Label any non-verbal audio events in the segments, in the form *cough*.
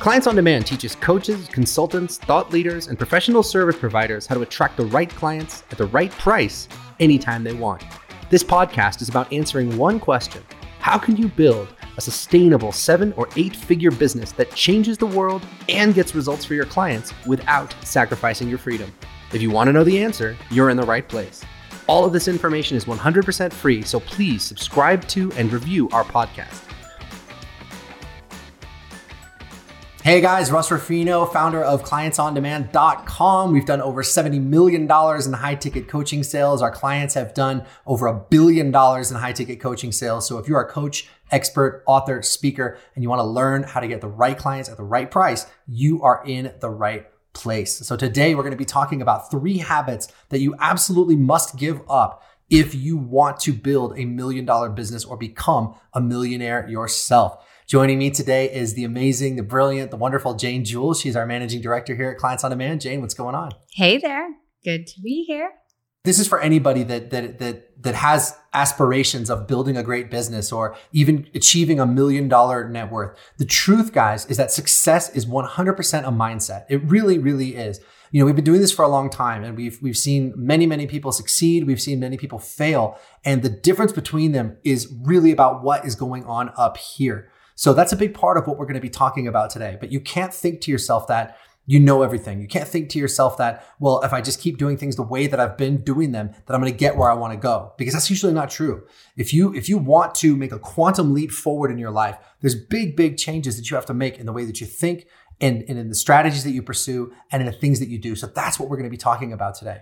Clients on Demand teaches coaches, consultants, thought leaders, and professional service providers how to attract the right clients at the right price anytime they want. This podcast is about answering one question How can you build a sustainable seven or eight figure business that changes the world and gets results for your clients without sacrificing your freedom? If you want to know the answer, you're in the right place. All of this information is 100% free, so please subscribe to and review our podcast. Hey guys, Russ Ruffino, founder of ClientsOnDemand.com. We've done over $70 million in high ticket coaching sales. Our clients have done over a billion dollars in high ticket coaching sales. So if you're a coach, expert, author, speaker, and you want to learn how to get the right clients at the right price, you are in the right place. So today we're going to be talking about three habits that you absolutely must give up if you want to build a million dollar business or become a millionaire yourself. Joining me today is the amazing, the brilliant, the wonderful Jane Jules. She's our managing director here at Clients on Demand. Jane, what's going on? Hey there. Good to be here. This is for anybody that that that that has aspirations of building a great business or even achieving a million dollar net worth. The truth, guys, is that success is 100% a mindset. It really, really is. You know, we've been doing this for a long time and we've we've seen many, many people succeed, we've seen many people fail, and the difference between them is really about what is going on up here. So that's a big part of what we're going to be talking about today. But you can't think to yourself that you know everything. You can't think to yourself that, well, if I just keep doing things the way that I've been doing them, that I'm going to get where I want to go. Because that's usually not true. If you, if you want to make a quantum leap forward in your life, there's big, big changes that you have to make in the way that you think and, and in the strategies that you pursue and in the things that you do. So that's what we're going to be talking about today.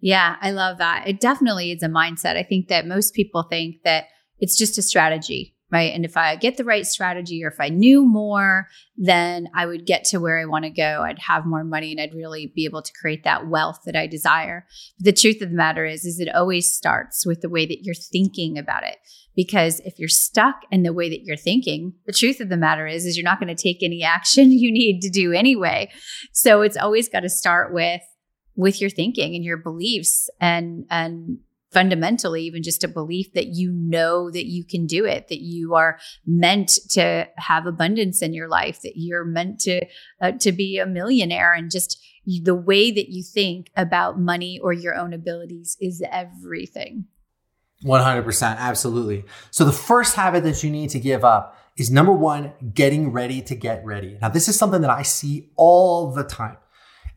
Yeah, I love that. It definitely is a mindset. I think that most people think that it's just a strategy right? And if I get the right strategy or if I knew more, then I would get to where I want to go. I'd have more money and I'd really be able to create that wealth that I desire. But the truth of the matter is is it always starts with the way that you're thinking about it. Because if you're stuck in the way that you're thinking, the truth of the matter is is you're not going to take any action *laughs* you need to do anyway. So it's always got to start with with your thinking and your beliefs and and fundamentally even just a belief that you know that you can do it that you are meant to have abundance in your life that you're meant to uh, to be a millionaire. And just the way that you think about money or your own abilities is everything. 100% absolutely. So the first habit that you need to give up is number 1 getting ready to get ready. Now this is something that i see all the time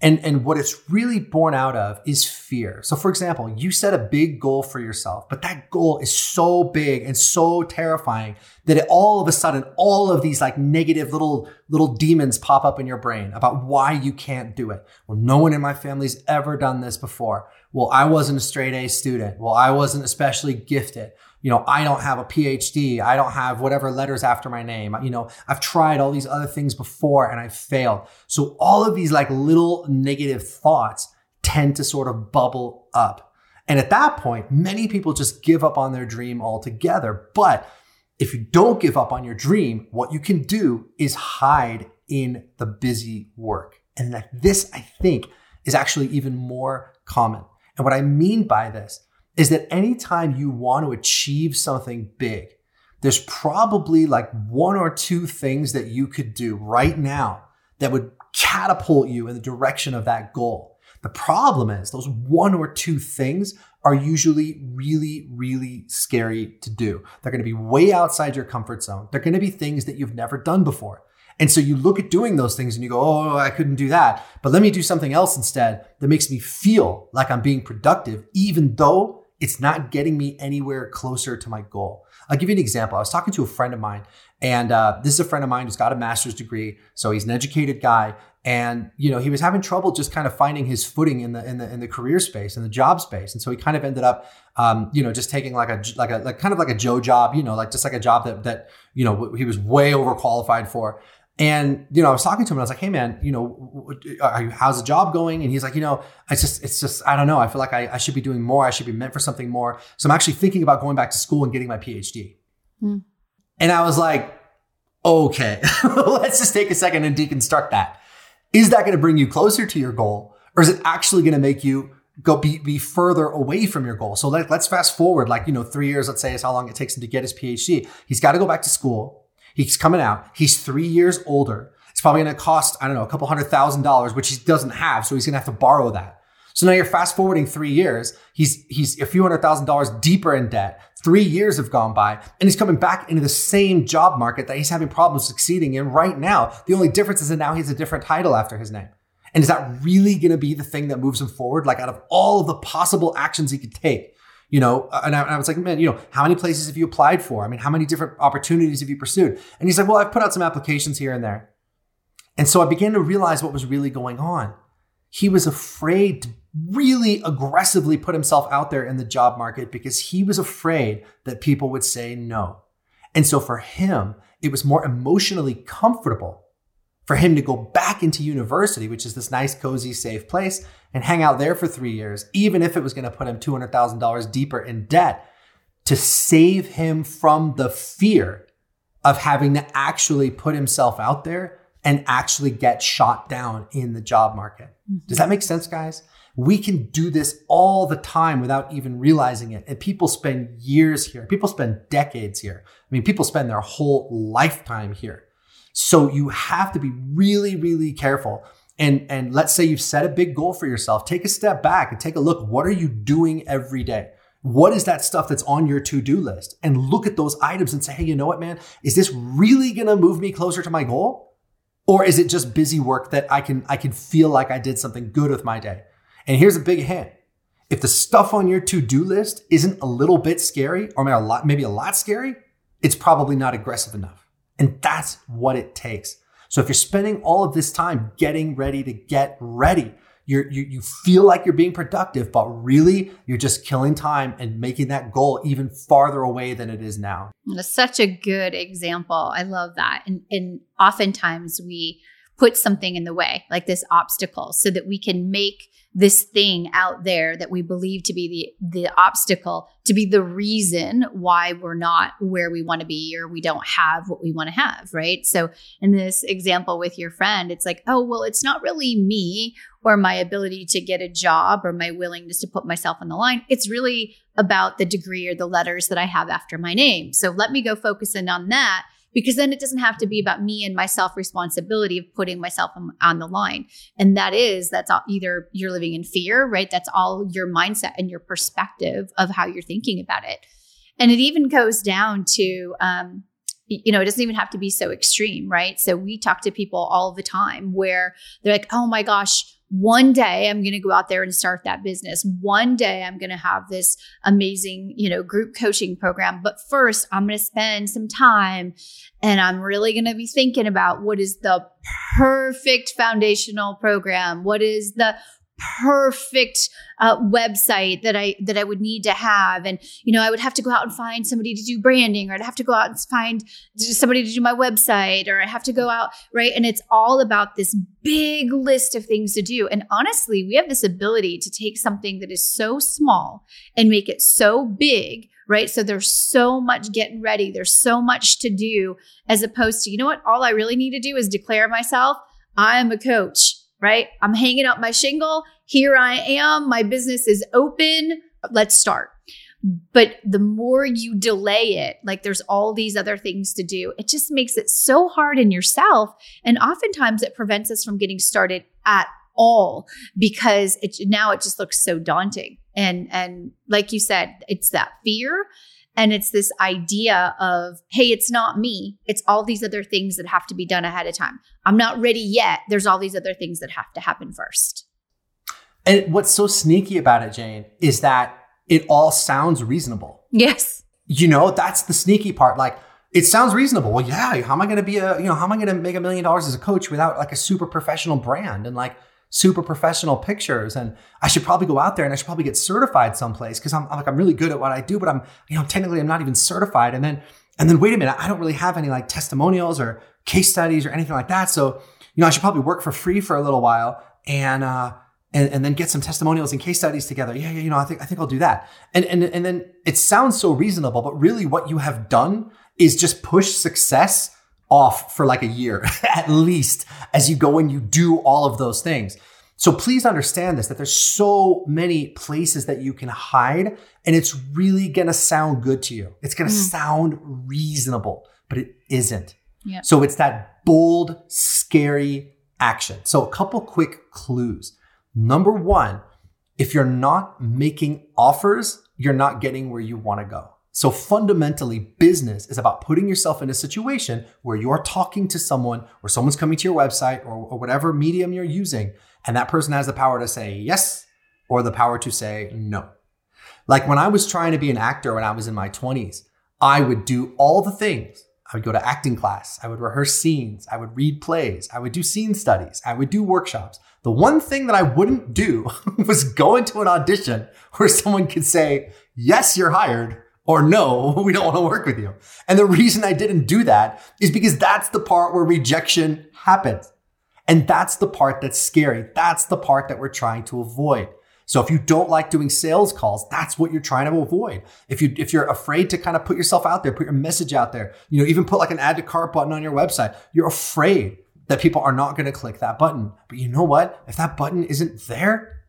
and, and what it's really born out of is fear. So, for example, you set a big goal for yourself, but that goal is so big and so terrifying that it, all of a sudden, all of these like negative little, little demons pop up in your brain about why you can't do it. Well, no one in my family's ever done this before. Well, I wasn't a straight A student. Well, I wasn't especially gifted you know, I don't have a PhD. I don't have whatever letters after my name. You know, I've tried all these other things before and I failed. So all of these like little negative thoughts tend to sort of bubble up. And at that point, many people just give up on their dream altogether. But if you don't give up on your dream, what you can do is hide in the busy work. And that this, I think, is actually even more common. And what I mean by this is that anytime you want to achieve something big, there's probably like one or two things that you could do right now that would catapult you in the direction of that goal. The problem is those one or two things are usually really, really scary to do. They're going to be way outside your comfort zone. They're going to be things that you've never done before. And so you look at doing those things and you go, Oh, I couldn't do that. But let me do something else instead that makes me feel like I'm being productive, even though it's not getting me anywhere closer to my goal. I'll give you an example. I was talking to a friend of mine, and uh, this is a friend of mine who's got a master's degree, so he's an educated guy, and you know he was having trouble just kind of finding his footing in the in the in the career space in the job space, and so he kind of ended up, um, you know, just taking like a like a like kind of like a Joe job, you know, like just like a job that that you know he was way overqualified for, and you know, I was talking to him and I was like, "Hey, man, you know, you, how's the job going?" And he's like, "You know, it's just, it's just, I don't know. I feel like I, I, should be doing more. I should be meant for something more. So I'm actually thinking about going back to school and getting my PhD." Mm. And I was like, "Okay, *laughs* let's just take a second and deconstruct that. Is that going to bring you closer to your goal, or is it actually going to make you go be, be further away from your goal?" So let, let's fast forward, like you know, three years. Let's say is how long it takes him to get his PhD. He's got to go back to school He's coming out. He's three years older. It's probably going to cost, I don't know, a couple hundred thousand dollars, which he doesn't have. So he's going to have to borrow that. So now you're fast forwarding three years. He's, he's a few hundred thousand dollars deeper in debt. Three years have gone by and he's coming back into the same job market that he's having problems succeeding in right now. The only difference is that now he has a different title after his name. And is that really going to be the thing that moves him forward? Like out of all of the possible actions he could take, you know, and I, I, was like, man, you know, how many places have you applied for? I mean, how many different opportunities have you pursued? And he's like, well, I've put out some applications here and there. And so I began to realize what was really going on. He was afraid to really aggressively put himself out there in the job market because he was afraid that people would say no. And so for him, it was more emotionally comfortable for him to go back into university, which is this nice, cozy, safe place, and hang out there for three years, even if it was going to put him $200,000 deeper in debt to save him from the fear of having to actually put himself out there and actually get shot down in the job market. Mm-hmm. Does that make sense, guys? We can do this all the time without even realizing it. And people spend years here. People spend decades here. I mean, people spend their whole lifetime here. So you have to be really, really careful. And, and let's say you've set a big goal for yourself. Take a step back and take a look. What are you doing every day? What is that stuff that's on your to do list? And look at those items and say, hey, you know what, man? Is this really going to move me closer to my goal? Or is it just busy work that I can, I can feel like I did something good with my day? And here's a big hint. If the stuff on your to-do list isn't a little bit scary or maybe a lot, maybe a lot scary, it's probably not aggressive enough. And that's what it takes. So if you're spending all of this time getting ready to get ready, you, you feel like you're being productive, but really you're just killing time and making that goal even farther away than it is now. That's such a good example. I love that. And, and oftentimes we put something in the way, like this obstacle, so that we can make this thing out there that we believe to be the the obstacle to be the reason why we're not where we want to be or we don't have what we want to have right? So in this example with your friend it's like oh well it's not really me or my ability to get a job or my willingness to put myself on the line. It's really about the degree or the letters that i have after my name. So let me go focus in on that because then it doesn't have to be about me and my self responsibility of putting myself on, the line. And that is, that's all, either you're living in fear, right? That's all your mindset and your perspective of how you're thinking about it. And it even goes down to, um, you know, it doesn't even have to be so extreme, right? So we talk to people all the time where they're like, oh my gosh, one day I'm going to go out there and start that business. One day I'm going to have this amazing, you know, group coaching program. But first, I'm going to spend some time and I'm really going to be thinking about what is the perfect foundational program? What is the perfect uh, website that I that I would need to have, and you know I would have to go out and find somebody to do branding, or I'd have to go out and find somebody to do my website, or I have to go out right, and it's all about this big list of things to do. And honestly, we have this ability to take something that is so small and make it so big right? So there's so much getting ready. There's so much to do as opposed to, you know what? All I really need to do is declare myself. I am a coach right? I'm hanging up my shingle. Here I am. My business is open. Let's start. But the more you delay it, like there's all these other things to do, it just makes it so hard in yourself. And oftentimes it prevents us from getting started at all because it now it just looks so daunting. And and like you said, it's that fear and it's this idea of, hey, it's not me. It's all these other things that have to be done ahead of time. I'm not ready yet. There's all these other things that have to happen first. And what's so sneaky about it, Jane, is that it all sounds reasonable. Yes. You know, that's the sneaky part. Like, it sounds reasonable. Well, yeah, how am I going to be a, you know, how am I going to make a million dollars as a coach without like a super professional brand? And like, super professional pictures and I should probably go out there and I should probably get certified someplace because I'm, I'm, like I'm really good at what I do, but I'm you know technically I'm not even certified. And then and then wait a minute, I don't really have any like testimonials or case studies or anything like that. So you know I should probably work for free for a little while and uh and, and then get some testimonials and case studies together. Yeah, yeah, you know I think I think I'll do that. And and and then it sounds so reasonable, but really what you have done is just push success off for like a year *laughs* at least as you go and you do all of those things. So please understand this that there's so many places that you can hide and it's really going to sound good to you. It's going to mm. sound reasonable, but it isn't. Yeah. So it's that bold, scary action. So a couple quick clues. Number one, if you're not making offers, you're not getting where you want to go. So fundamentally, business is about putting yourself in a situation where you are talking to someone or someone's coming to your website or, or whatever medium you're using, and that person has the power to say yes or the power to say no. Like when I was trying to be an actor when I was in my 20s, I would do all the things. I would go to acting class. I would rehearse scenes. I would read plays. I would do scene studies. I would do workshops. The one thing that I wouldn't do *laughs* was go into an audition where someone could say, yes, you're hired or no, *laughs* we don't want to work with you. And the reason I didn't do that is because that's the part where rejection happens. And that's the part that's scary. That's the part that we're trying to avoid. So if you don't like doing sales calls, that's what you're trying to avoid. If you if you're afraid to kind of put yourself out there, put your message out there, you know, even put like an add to cart button on your website, you're afraid that people are not going to click that button. But you know what? If that button isn't there,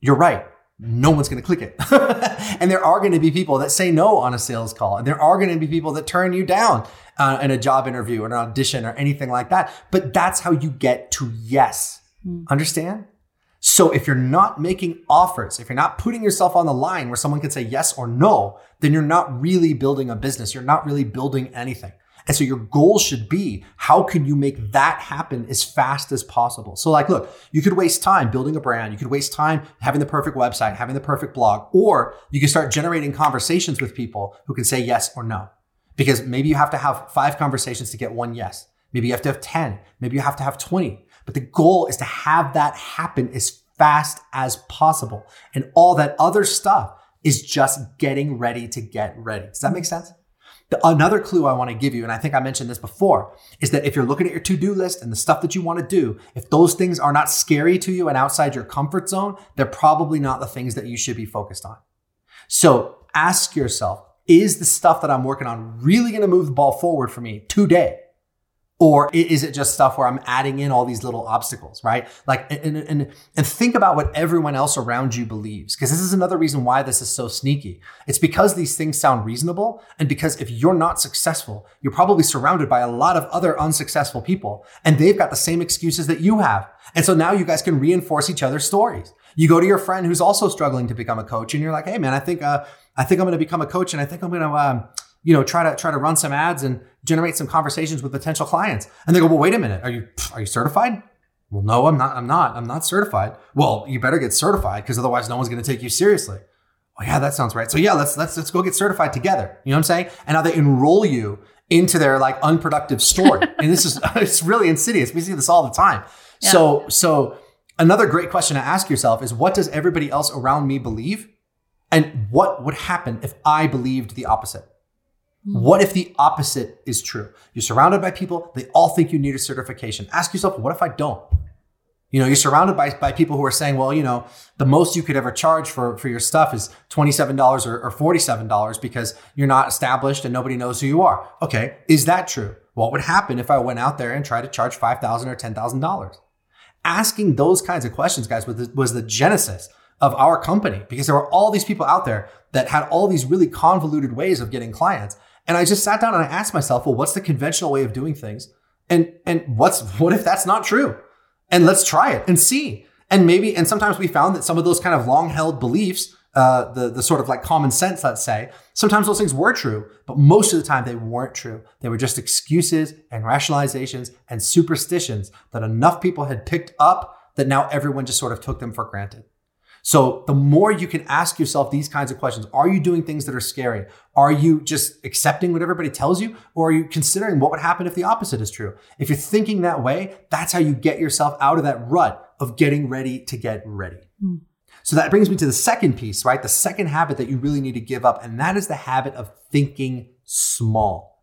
you're right. No one's going to click it. *laughs* and there are going to be people that say no on a sales call. And there are going to be people that turn you down uh, in a job interview or an audition or anything like that. But that's how you get to yes. Mm. Understand? So if you're not making offers, if you're not putting yourself on the line where someone can say yes or no, then you're not really building a business. You're not really building anything. And so your goal should be how can you make that happen as fast as possible? So, like, look, you could waste time building a brand. You could waste time having the perfect website, having the perfect blog, or you can start generating conversations with people who can say yes or no. Because maybe you have to have five conversations to get one yes. Maybe you have to have 10. Maybe you have to have 20. But the goal is to have that happen as fast as possible. And all that other stuff is just getting ready to get ready. Does that make sense? The, another clue I want to give you, and I think I mentioned this before, is that if you're looking at your to do list and the stuff that you want to do, if those things are not scary to you and outside your comfort zone, they're probably not the things that you should be focused on. So ask yourself, is the stuff that I'm working on really going to move the ball forward for me today? Or is it just stuff where I'm adding in all these little obstacles, right? Like, and, and, and think about what everyone else around you believes. Because this is another reason why this is so sneaky. It's because these things sound reasonable. And because if you're not successful, you're probably surrounded by a lot of other unsuccessful people. And they've got the same excuses that you have. And so now you guys can reinforce each other's stories. You go to your friend who's also struggling to become a coach and you're like, Hey man, I think, uh, I think I'm going to become a coach and I think I'm going to, um, you know, try to try to run some ads and generate some conversations with potential clients. And they go, well, wait a minute, are you are you certified? Well, no, I'm not. I'm not. I'm not certified. Well, you better get certified because otherwise, no one's going to take you seriously. Oh yeah, that sounds right. So yeah, let's let's let's go get certified together. You know what I'm saying? And now they enroll you into their like unproductive story. *laughs* and this is *laughs* it's really insidious. We see this all the time. Yeah. So so another great question to ask yourself is what does everybody else around me believe? And what would happen if I believed the opposite? Hmm. What if the opposite is true? You're surrounded by people, they all think you need a certification. Ask yourself, what if I don't? You know, you're surrounded by, by people who are saying, well, you know, the most you could ever charge for, for your stuff is $27 or, or $47 because you're not established and nobody knows who you are. Okay. Is that true? What would happen if I went out there and tried to charge $5,000 or $10,000? Asking those kinds of questions, guys, was the, was the genesis of our company because there were all these people out there that had all these really convoluted ways of getting clients. And I just sat down and I asked myself, well, what's the conventional way of doing things? And, and what's, what if that's not true? And let's try it and see. And maybe, and sometimes we found that some of those kind of long held beliefs, uh, the, the sort of like common sense, let's say, sometimes those things were true, but most of the time they weren't true. They were just excuses and rationalizations and superstitions that enough people had picked up that now everyone just sort of took them for granted. So the more you can ask yourself these kinds of questions, are you doing things that are scary? Are you just accepting what everybody tells you? Or are you considering what would happen if the opposite is true? If you're thinking that way, that's how you get yourself out of that rut of getting ready to get ready. Mm. So that brings me to the second piece, right? The second habit that you really need to give up, and that is the habit of thinking small.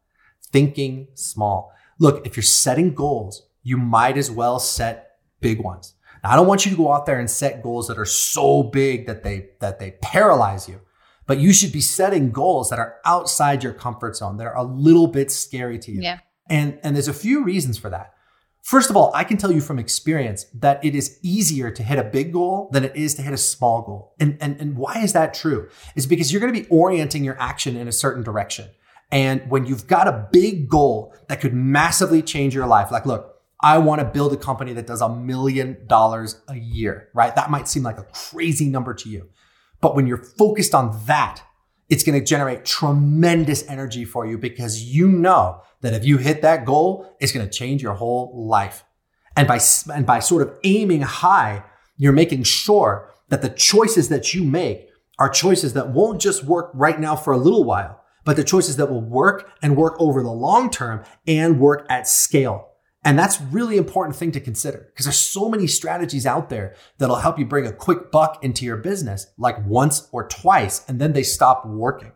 Thinking small. Look, if you're setting goals, you might as well set big ones. Now, I don't want you to go out there and set goals that are so big that they that they paralyze you. But you should be setting goals that are outside your comfort zone, that are a little bit scary to you. Yeah. And and there's a few reasons for that. First of all, I can tell you from experience that it is easier to hit a big goal than it is to hit a small goal. And, and, and why is that true? Is because you're going to be orienting your action in a certain direction. And when you've got a big goal that could massively change your life, like, look, I want to build a company that does a million dollars a year, right? That might seem like a crazy number to you. But when you're focused on that, it's going to generate tremendous energy for you because you know that if you hit that goal, it's going to change your whole life. And by, and by sort of aiming high, you're making sure that the choices that you make are choices that won't just work right now for a little while, but the choices that will work and work over the long term and work at scale. And that's really important thing to consider because there's so many strategies out there that'll help you bring a quick buck into your business like once or twice and then they stop working.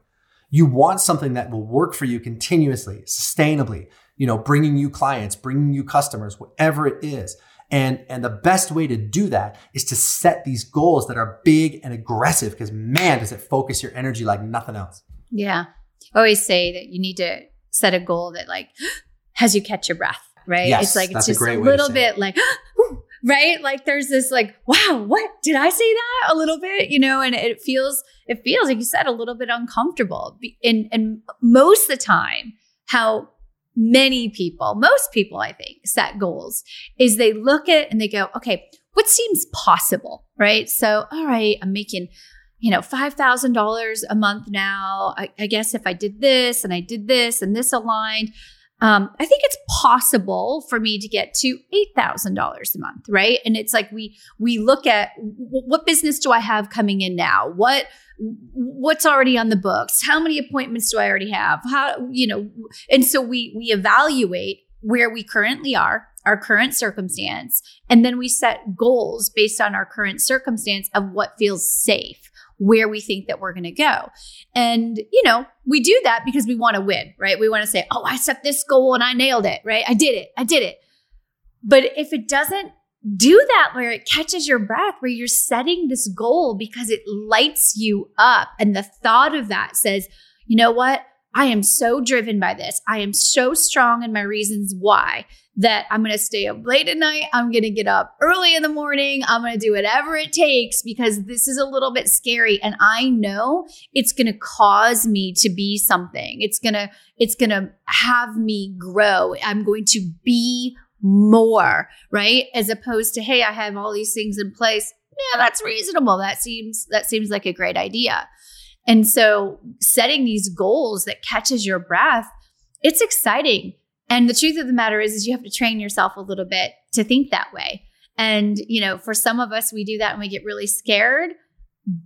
You want something that will work for you continuously, sustainably, you know, bringing you clients, bringing you customers, whatever it is. And, and the best way to do that is to set these goals that are big and aggressive because man, does it focus your energy like nothing else. Yeah. I always say that you need to set a goal that like *gasps* has you catch your breath right? Yes, it's like it's just a, a little bit like *gasps* right? Like there's this like, wow, what did I say that? A little bit, you know, and it feels it feels like you said a little bit uncomfortable. And and most of the time, how many people, most people I think, set goals is they look at and they go, okay, what seems possible, right? So, all right, I'm making you know, $5,000 a month now. I, I, guess if I did this and I did this and this aligned, um, I think it's possible for me to get to eight thousand dollars a month, right? And it's like we we look at w- what business do I have coming in now? What what's already on the books? How many appointments do I already have? How you know? And so we we evaluate where we currently are, our current circumstance, and then we set goals based on our current circumstance of what feels safe where we think that we're going to go. And, you know, we do that because we want to win, right? We want to say, oh, I set this goal and I nailed it, right? I did it. I did it. But if it doesn't do that where it catches your breath, where you're setting this goal because it lights you up, and the thought of that says, you know what? I am so driven by this. I am so strong in my reasons why that I'm going to stay up late at night. I'm going to get up early in the morning. I'm going to do whatever it takes because this is a little bit scary and I know it's going to cause me to be something. It's going to it's going to have me grow. I'm going to be more, right? As opposed to hey, I have all these things in place. Yeah, that's reasonable. That seems that seems like a great idea. And so setting these goals that catches your breath, it's exciting and the truth of the matter is, is you have to train yourself a little bit to think that way. And, you know, for some of us, we do that and we get really scared,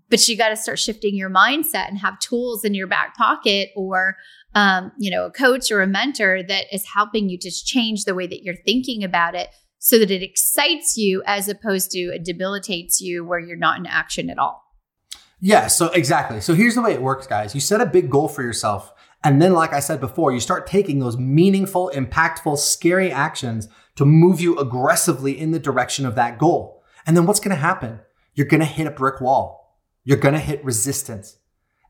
but you got to start shifting your mindset and have tools in your back pocket or, um, you know, a coach or a mentor that is helping you to change the way that you're thinking about it so that it excites you as opposed to it debilitates you where you're not in action at all. Yeah, so exactly. So here's the way it works, guys. You set a big goal for yourself and then, like I said before, you start taking those meaningful, impactful, scary actions to move you aggressively in the direction of that goal. And then what's going to happen? You're going to hit a brick wall. You're going to hit resistance.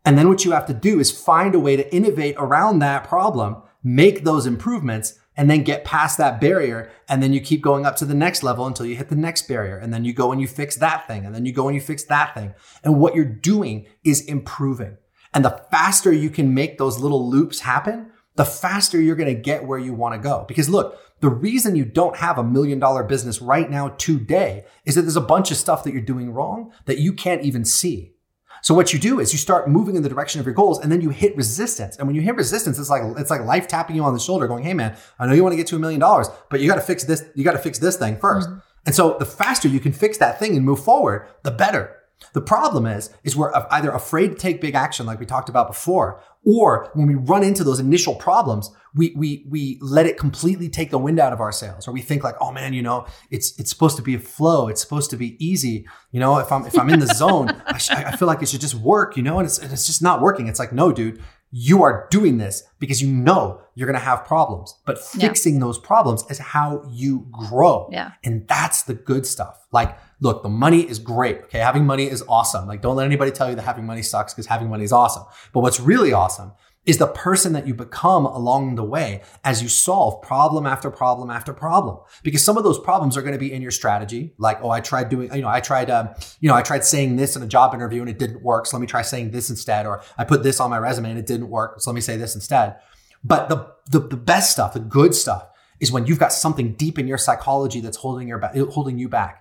And then what you have to do is find a way to innovate around that problem, make those improvements, and then get past that barrier. And then you keep going up to the next level until you hit the next barrier. And then you go and you fix that thing. And then you go and you fix that thing. And what you're doing is improving. And the faster you can make those little loops happen, the faster you're going to get where you want to go. Because look, the reason you don't have a million dollar business right now today is that there's a bunch of stuff that you're doing wrong that you can't even see. So what you do is you start moving in the direction of your goals and then you hit resistance. And when you hit resistance, it's like it's like life tapping you on the shoulder going, "Hey man, I know you want to get to a million dollars, but you got to fix this you got to fix this thing 1st mm-hmm. And so the faster you can fix that thing and move forward, the better. The problem is, is we're either afraid to take big action, like we talked about before, or when we run into those initial problems, we we we let it completely take the wind out of our sails, or we think like, oh man, you know, it's it's supposed to be a flow, it's supposed to be easy, you know. If I'm if I'm in the zone, *laughs* I, sh- I feel like it should just work, you know, and it's and it's just not working. It's like, no, dude, you are doing this because you know you're going to have problems, but fixing yeah. those problems is how you grow. Yeah. And that's the good stuff. Like look, the money is great. Okay. Having money is awesome. Like, don't let anybody tell you that having money sucks because having money is awesome. But what's really awesome is the person that you become along the way as you solve problem after problem after problem. Because some of those problems are going to be in your strategy. Like, oh, I tried doing, you know, I tried, um, you know, I tried saying this in a job interview and it didn't work. So let me try saying this instead. Or I put this on my resume and it didn't work. So let me say this instead. But the, the, the best stuff, the good stuff is when you've got something deep in your psychology that's holding your back, holding you back.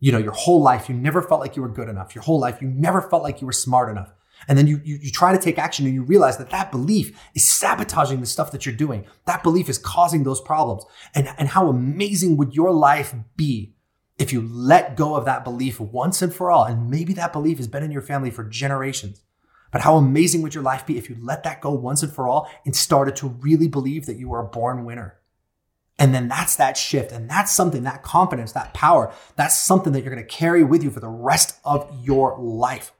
You know, your whole life, you never felt like you were good enough. Your whole life, you never felt like you were smart enough. And then you, you, you try to take action and you realize that that belief is sabotaging the stuff that you're doing. That belief is causing those problems. And, and how amazing would your life be if you let go of that belief once and for all? And maybe that belief has been in your family for generations. But how amazing would your life be if you let that go once and for all and started to really believe that you were a born winner? And then that's that shift. And that's something, that confidence, that power, that's something that you're going to carry with you for the rest of your life.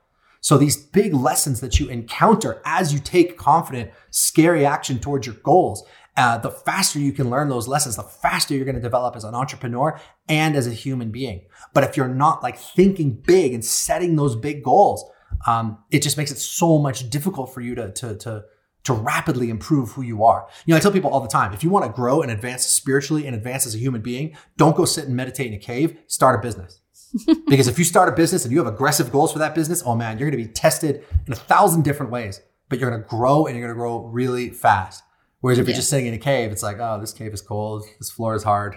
So these big lessons that you encounter as you take confident, scary action towards your goals, uh, the faster you can learn those lessons, the faster you're going to develop as an entrepreneur and as a human being. But if you're not like thinking big and setting those big goals, um, it just makes it so much difficult for you to, to, to, to rapidly improve who you are. You know, I tell people all the time, if you want to grow and advance spiritually and advance as a human being, don't go sit and meditate in a cave, start a business *laughs* because if you start a business and you have aggressive goals for that business, oh man, you're going to be tested in a thousand different ways, but you're going to grow and you're going to grow really fast. Whereas if yeah. you're just sitting in a cave, it's like, oh, this cave is cold. This floor is hard.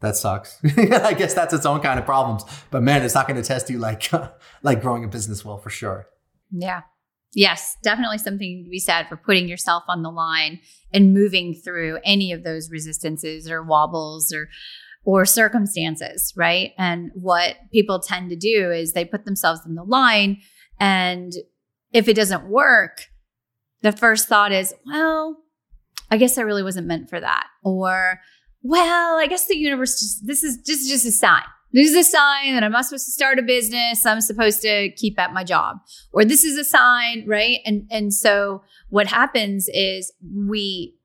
That sucks. *laughs* I guess that's its own kind of problems. But man, it's not going to test you like, *laughs* like growing a business will for sure. Yeah. Yes, definitely something to be said for putting yourself on the line and moving through any of those resistances or wobbles or or circumstances, right? And what people tend to do is they put themselves on the line. And if it doesn't work, the first thought is, well, I guess I really wasn't meant for that. Or, well, I guess the universe just, this is just, just a sign. This is a sign that I'm not supposed to start a business. I'm supposed to keep at my job. Or this is a sign, right? And, and so what happens is we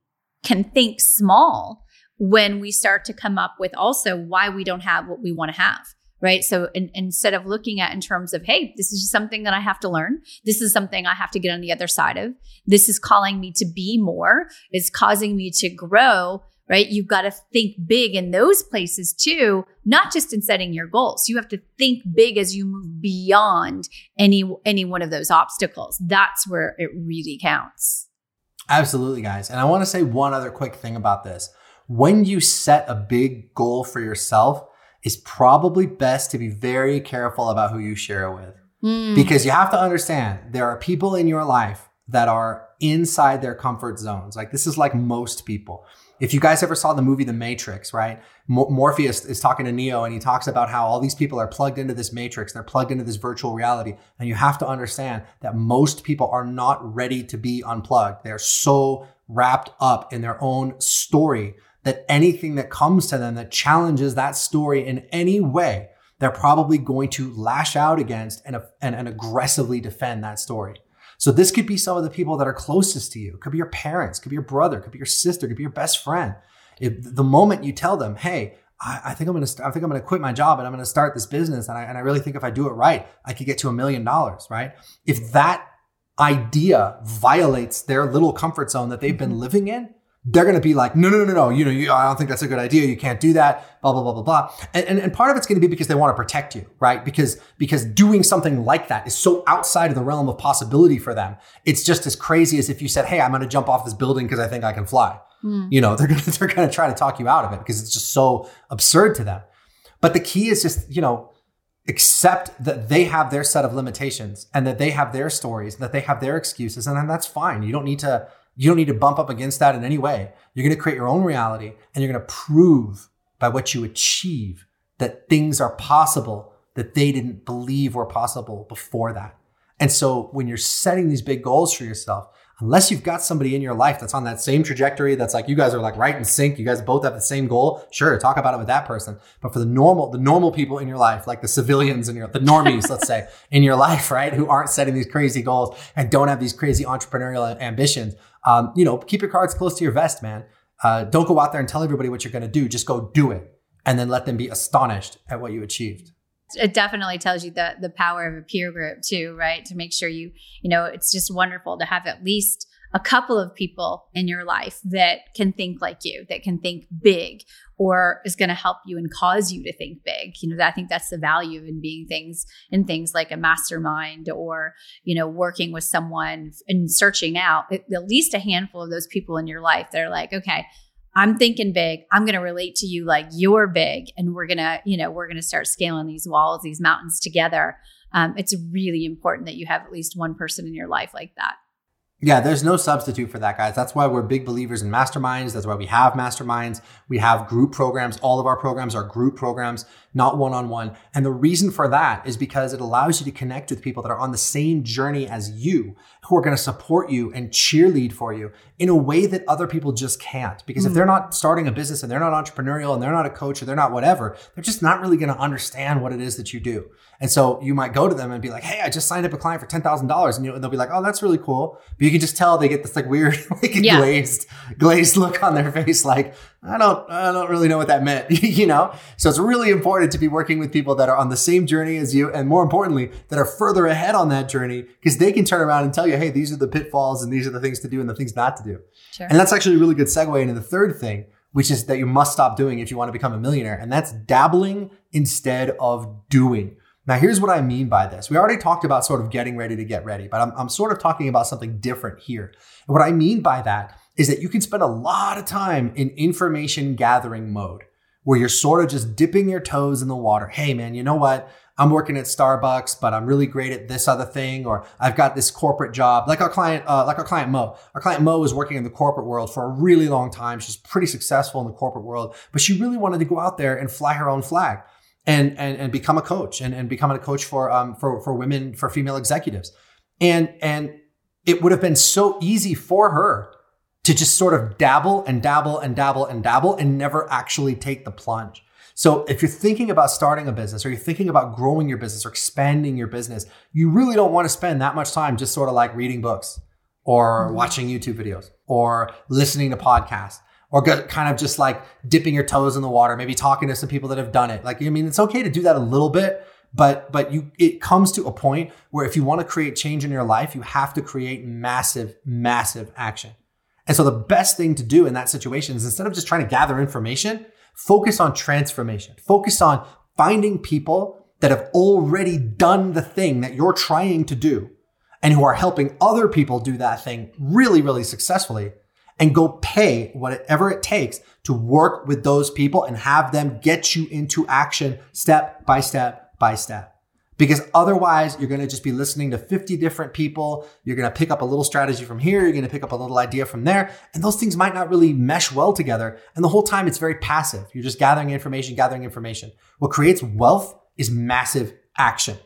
can think small when we start to come up with also why we don't have what we want to have right so in, instead of looking at in terms of hey this is something that i have to learn this is something i have to get on the other side of this is calling me to be more it's causing me to grow right you've got to think big in those places too not just in setting your goals you have to think big as you move beyond any any one of those obstacles that's where it really counts absolutely guys and i want to say one other quick thing about this when you set a big goal for yourself, it's probably best to be very careful about who you share it with. Mm. Because you have to understand there are people in your life that are inside their comfort zones. Like this is like most people. If you guys ever saw the movie The Matrix, right? Morpheus is talking to Neo and he talks about how all these people are plugged into this matrix. They're plugged into this virtual reality. And you have to understand that most people are not ready to be unplugged. They're so wrapped up in their own story that anything that comes to them that challenges that story in any way, they're probably going to lash out against and, and, and aggressively defend that story. So this could be some of the people that are closest to you. It could be your parents, could be your brother, could be your sister, could be your best friend. If the moment you tell them, "Hey, I, I think I'm gonna, I think I'm gonna quit my job and I'm gonna start this business, and I, and I really think if I do it right, I could get to a million dollars," right? If that idea violates their little comfort zone that they've been mm-hmm. living in, they're going to be like, no, no, no, no, you know, you, I don't think that's a good idea. You can't do that, blah, blah, blah, blah, blah. And, and, and part of it's going to be because they want to protect you, right? Because, because doing something like that is so outside of the realm of possibility for them. It's just as crazy as if you said, Hey, I'm going to jump off this building because I think I can fly. Mm. You know, they're going *laughs* to, they're going to try to talk you out of it because it's just so absurd to them. But the key is just, you know, accept that they have their set of limitations and that they have their stories, that they have their excuses. And then that's fine. You don't need to, you don't need to bump up against that in any way. You're going to create your own reality and you're going to prove by what you achieve that things are possible that they didn't believe were possible before that. And so when you're setting these big goals for yourself, unless you've got somebody in your life that's on that same trajectory, that's like you guys are like right in sync, you guys both have the same goal, sure, talk about it with that person. But for the normal, the normal people in your life, like the civilians in your, the normies, let's say, *laughs* in your life, right, who aren't setting these crazy goals and don't have these crazy entrepreneurial ambitions, um, you know, keep your cards close to your vest, man. Uh, don't go out there and tell everybody what you're going to do. Just go do it, and then let them be astonished at what you achieved. It definitely tells you the the power of a peer group too, right? To make sure you, you know, it's just wonderful to have at least a couple of people in your life that can think like you, that can think big or is going to help you and cause you to think big. You know, I think that's the value in being things in things like a mastermind or, you know, working with someone and searching out at least a handful of those people in your life that are like, okay, I'm thinking big. I'm going to relate to you like you're big and we're going to, you know, we're going to start scaling these walls, these mountains together. Um, it's really important that you have at least one person in your life like that. Yeah, there's no substitute for that, guys. That's why we're big believers in masterminds. That's why we have masterminds. We have group programs. All of our programs are group programs, not one on one. And the reason for that is because it allows you to connect with people that are on the same journey as you, who are going to support you and cheerlead for you in a way that other people just can't. Because mm. if they're not starting a business and they're not entrepreneurial and they're not a coach or they're not whatever, they're just not really going to understand what it is that you do. And so you might go to them and be like, Hey, I just signed up a client for $10,000. And, they'll be like, Oh, that's really cool. But you can just tell they get this like weird, *laughs* like yeah. glazed, glazed look on their face. Like, I don't, I don't really know what that meant, *laughs* you know? So it's really important to be working with people that are on the same journey as you. And more importantly, that are further ahead on that journey because they can turn around and tell you, Hey, these are the pitfalls and these are the things to do and the things not to do. Sure. And that's actually a really good segue into the third thing, which is that you must stop doing if you want to become a millionaire. And that's dabbling instead of doing. Now, here's what I mean by this. We already talked about sort of getting ready to get ready, but I'm, I'm sort of talking about something different here. And what I mean by that is that you can spend a lot of time in information gathering mode where you're sort of just dipping your toes in the water. Hey, man, you know what? I'm working at Starbucks, but I'm really great at this other thing, or I've got this corporate job. Like our client, uh, like our client Mo. Our client Mo was working in the corporate world for a really long time. She's pretty successful in the corporate world, but she really wanted to go out there and fly her own flag and and and become a coach and, and become a coach for um for for women for female executives and and it would have been so easy for her to just sort of dabble and dabble and dabble and dabble and never actually take the plunge so if you're thinking about starting a business or you're thinking about growing your business or expanding your business you really don't want to spend that much time just sort of like reading books or mm-hmm. watching youtube videos or listening to podcasts or kind of just like dipping your toes in the water, maybe talking to some people that have done it. Like, I mean, it's okay to do that a little bit, but but you it comes to a point where if you want to create change in your life, you have to create massive, massive action. And so the best thing to do in that situation is instead of just trying to gather information, focus on transformation. Focus on finding people that have already done the thing that you're trying to do and who are helping other people do that thing really, really successfully and go pay whatever it takes to work with those people and have them get you into action step by step by step. Because otherwise, you're going to just be listening to 50 different people. You're going to pick up a little strategy from here. You're going to pick up a little idea from there. And those things might not really mesh well together. And the whole time, it's very passive. You're just gathering information, gathering information. What creates wealth is massive action.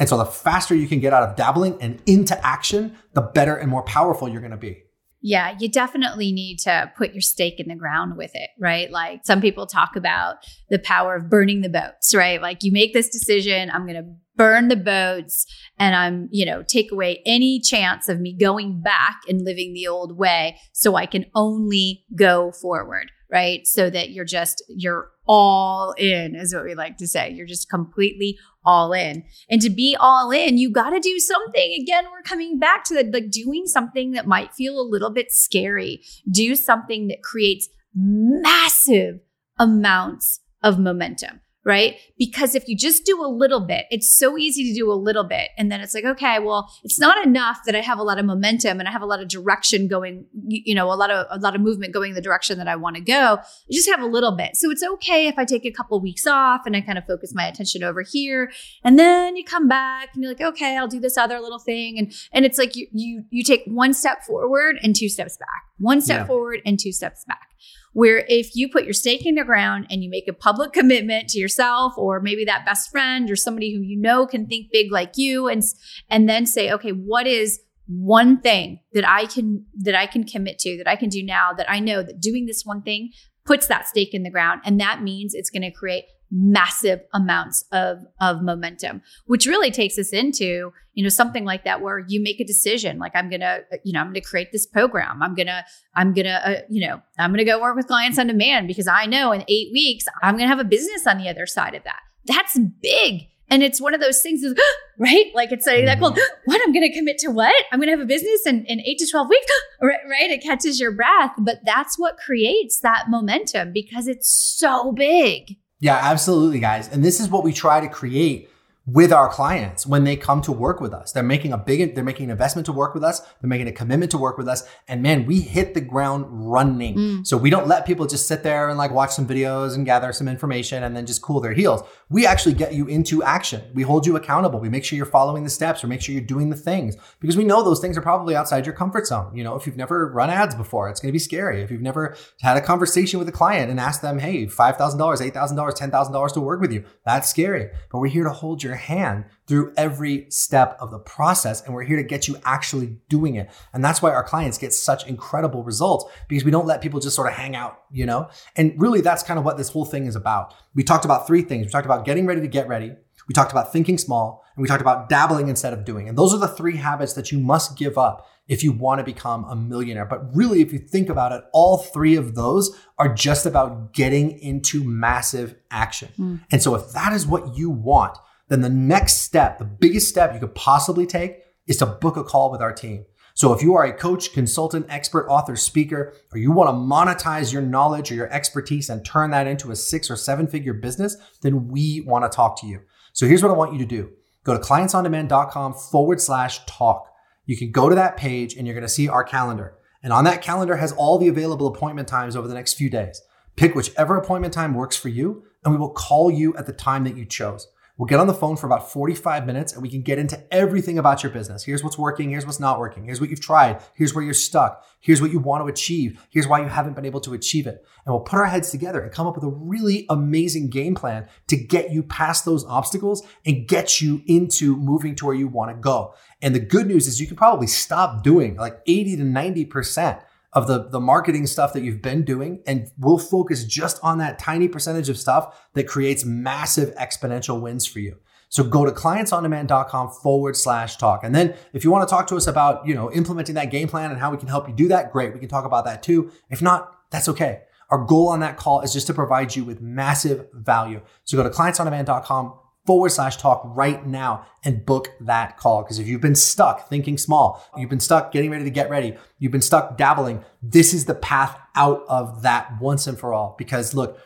And so the faster you can get out of dabbling and into action, the better and more powerful you're going to be. Yeah, you definitely need to put your stake in the ground with it, right? Like some people talk about the power of burning the boats, right? Like you make this decision, I'm going to burn the boats and I'm, you know, take away any chance of me going back and living the old way so I can only go forward, right? So that you're just, you're all in, is what we like to say. You're just completely all in. And to be all in, you got to do something. Again, we're coming back to the like doing something that might feel a little bit scary. Do something that creates massive amounts of momentum right? Because if you just do a little bit, it's so easy to do a little bit. And then it's like, okay, well, it's not enough that I have a lot of momentum and I have a lot of direction going, you know, a lot of, a lot of movement going the direction that I want to go. I just have a little bit. So it's okay if I take a couple weeks off and I kind of focus my attention over here. And then you come back and you're like, okay, I'll do this other little thing. And, and it's like you, you, you take one step forward and two steps back, one step yeah. forward and two steps back where if you put your stake in the ground and you make a public commitment to yourself or maybe that best friend or somebody who you know can think big like you and and then say okay what is one thing that I can that I can commit to that I can do now that I know that doing this one thing puts that stake in the ground and that means it's going to create massive amounts of of momentum which really takes us into you know something like that where you make a decision like i'm gonna you know i'm gonna create this program i'm gonna i'm gonna uh, you know i'm gonna go work with clients on demand because i know in eight weeks i'm gonna have a business on the other side of that that's big And it's one of those things, of, *gasps* right? Like it's a, that called, *gasps* what? I'm going to commit to what? I'm going to have a business in, in eight to 12 weeks, *gasps* right? It catches your breath. But that's what creates that momentum because it's so big. Yeah, absolutely, guys. And this is what we try to create with our clients when they come to work with us. They're making a big, they're making an investment to work with us. They're making a commitment to work with us. And man, we hit the ground running. Mm. So we don't let people just sit there and like watch some videos and gather some information and then just cool their heels. We actually get you into action. We hold you accountable. We make sure you're following the steps or make sure you're doing the things because we know those things are probably outside your comfort zone. You know, if you've never run ads before, it's going to be scary. If you've never had a conversation with a client and asked them, Hey, $5,000, $8,000, $10,000 to work with you, that's scary. But we're here to hold your hand through every step of the process. And we're here to get you actually doing it. And that's why our clients get such incredible results because we don't let people just sort of hang out, you know? And really, that's kind of what this whole thing is about. We talked about three things. We talked about getting ready to get ready. We talked about thinking small and we talked about dabbling instead of doing. And those are the three habits that you must give up if you want to become a millionaire. But really, if you think about it, all three of those are just about getting into massive action. Mm. And so if that is what you want, then the next step, the biggest step you could possibly take is to book a call with our team. So if you are a coach, consultant, expert, author, speaker, or you want to monetize your knowledge or your expertise and turn that into a six or seven figure business, then we want to talk to you. So here's what I want you to do. Go to clientsondemand.com forward slash talk. You can go to that page and you're going to see our calendar. And on that calendar has all the available appointment times over the next few days. Pick whichever appointment time works for you, and we will call you at the time that you chose. We'll get on the phone for about 45 minutes and we can get into everything about your business. Here's what's working. Here's what's not working. Here's what you've tried. Here's where you're stuck. Here's what you want to achieve. Here's why you haven't been able to achieve it. And we'll put our heads together and come up with a really amazing game plan to get you past those obstacles and get you into moving to where you want to go. And the good news is you can probably stop doing like 80 to 90% of the, the marketing stuff that you've been doing. And we'll focus just on that tiny percentage of stuff that creates massive exponential wins for you. So go to clientsondemand.com forward slash talk. And then if you want to talk to us about, you know, implementing that game plan and how we can help you do that, great. We can talk about that too. If not, that's okay. Our goal on that call is just to provide you with massive value. So go to clientsondemand.com forward slash talk right now and book that call. Because if you've been stuck thinking small, you've been stuck getting ready to get ready, you've been stuck dabbling, this is the path out of that once and for all. Because look,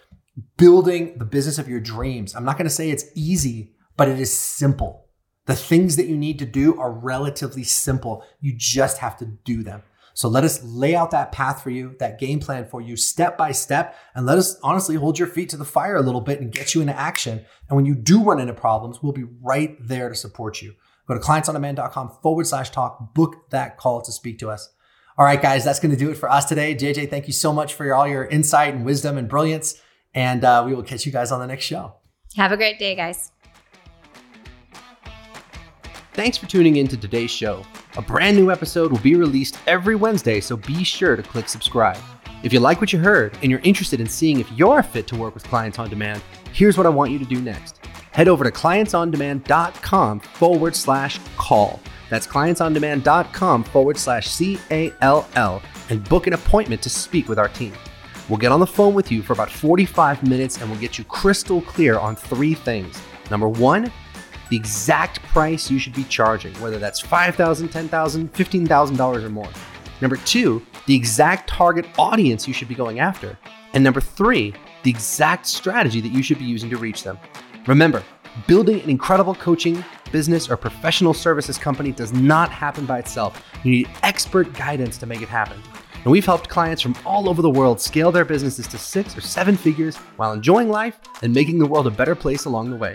building the business of your dreams, I'm not going to say it's easy, but it is simple. The things that you need to do are relatively simple. You just have to do them. So let us lay out that path for you, that game plan for you step by step, and let us honestly hold your feet to the fire a little bit and get you into action. And when you do run into problems, we'll be right there to support you. Go to clientsondemand.com forward slash talk, book that call to speak to us. All right, guys, that's going to do it for us today. JJ, thank you so much for your, all your insight and wisdom and brilliance. And uh, we will catch you guys on the next show. Have a great day, guys. Thanks for tuning in to today's show. A brand new episode will be released every Wednesday, so be sure to click subscribe. If you like what you heard and you're interested in seeing if you're fit to work with clients on demand, here's what I want you to do next. Head over to clientsondemand.com forward slash call. That's clientsondemand.com forward slash C A L L and book an appointment to speak with our team. We'll get on the phone with you for about 45 minutes and we'll get you crystal clear on three things. Number one, the exact price you should be charging, whether that's $5,000, $10,000, $15,000 or more. Number two, the exact target audience you should be going after. And number three, the exact strategy that you should be using to reach them. Remember, building an incredible coaching, business, or professional services company does not happen by itself. You need expert guidance to make it happen. And we've helped clients from all over the world scale their businesses to six or seven figures while enjoying life and making the world a better place along the way.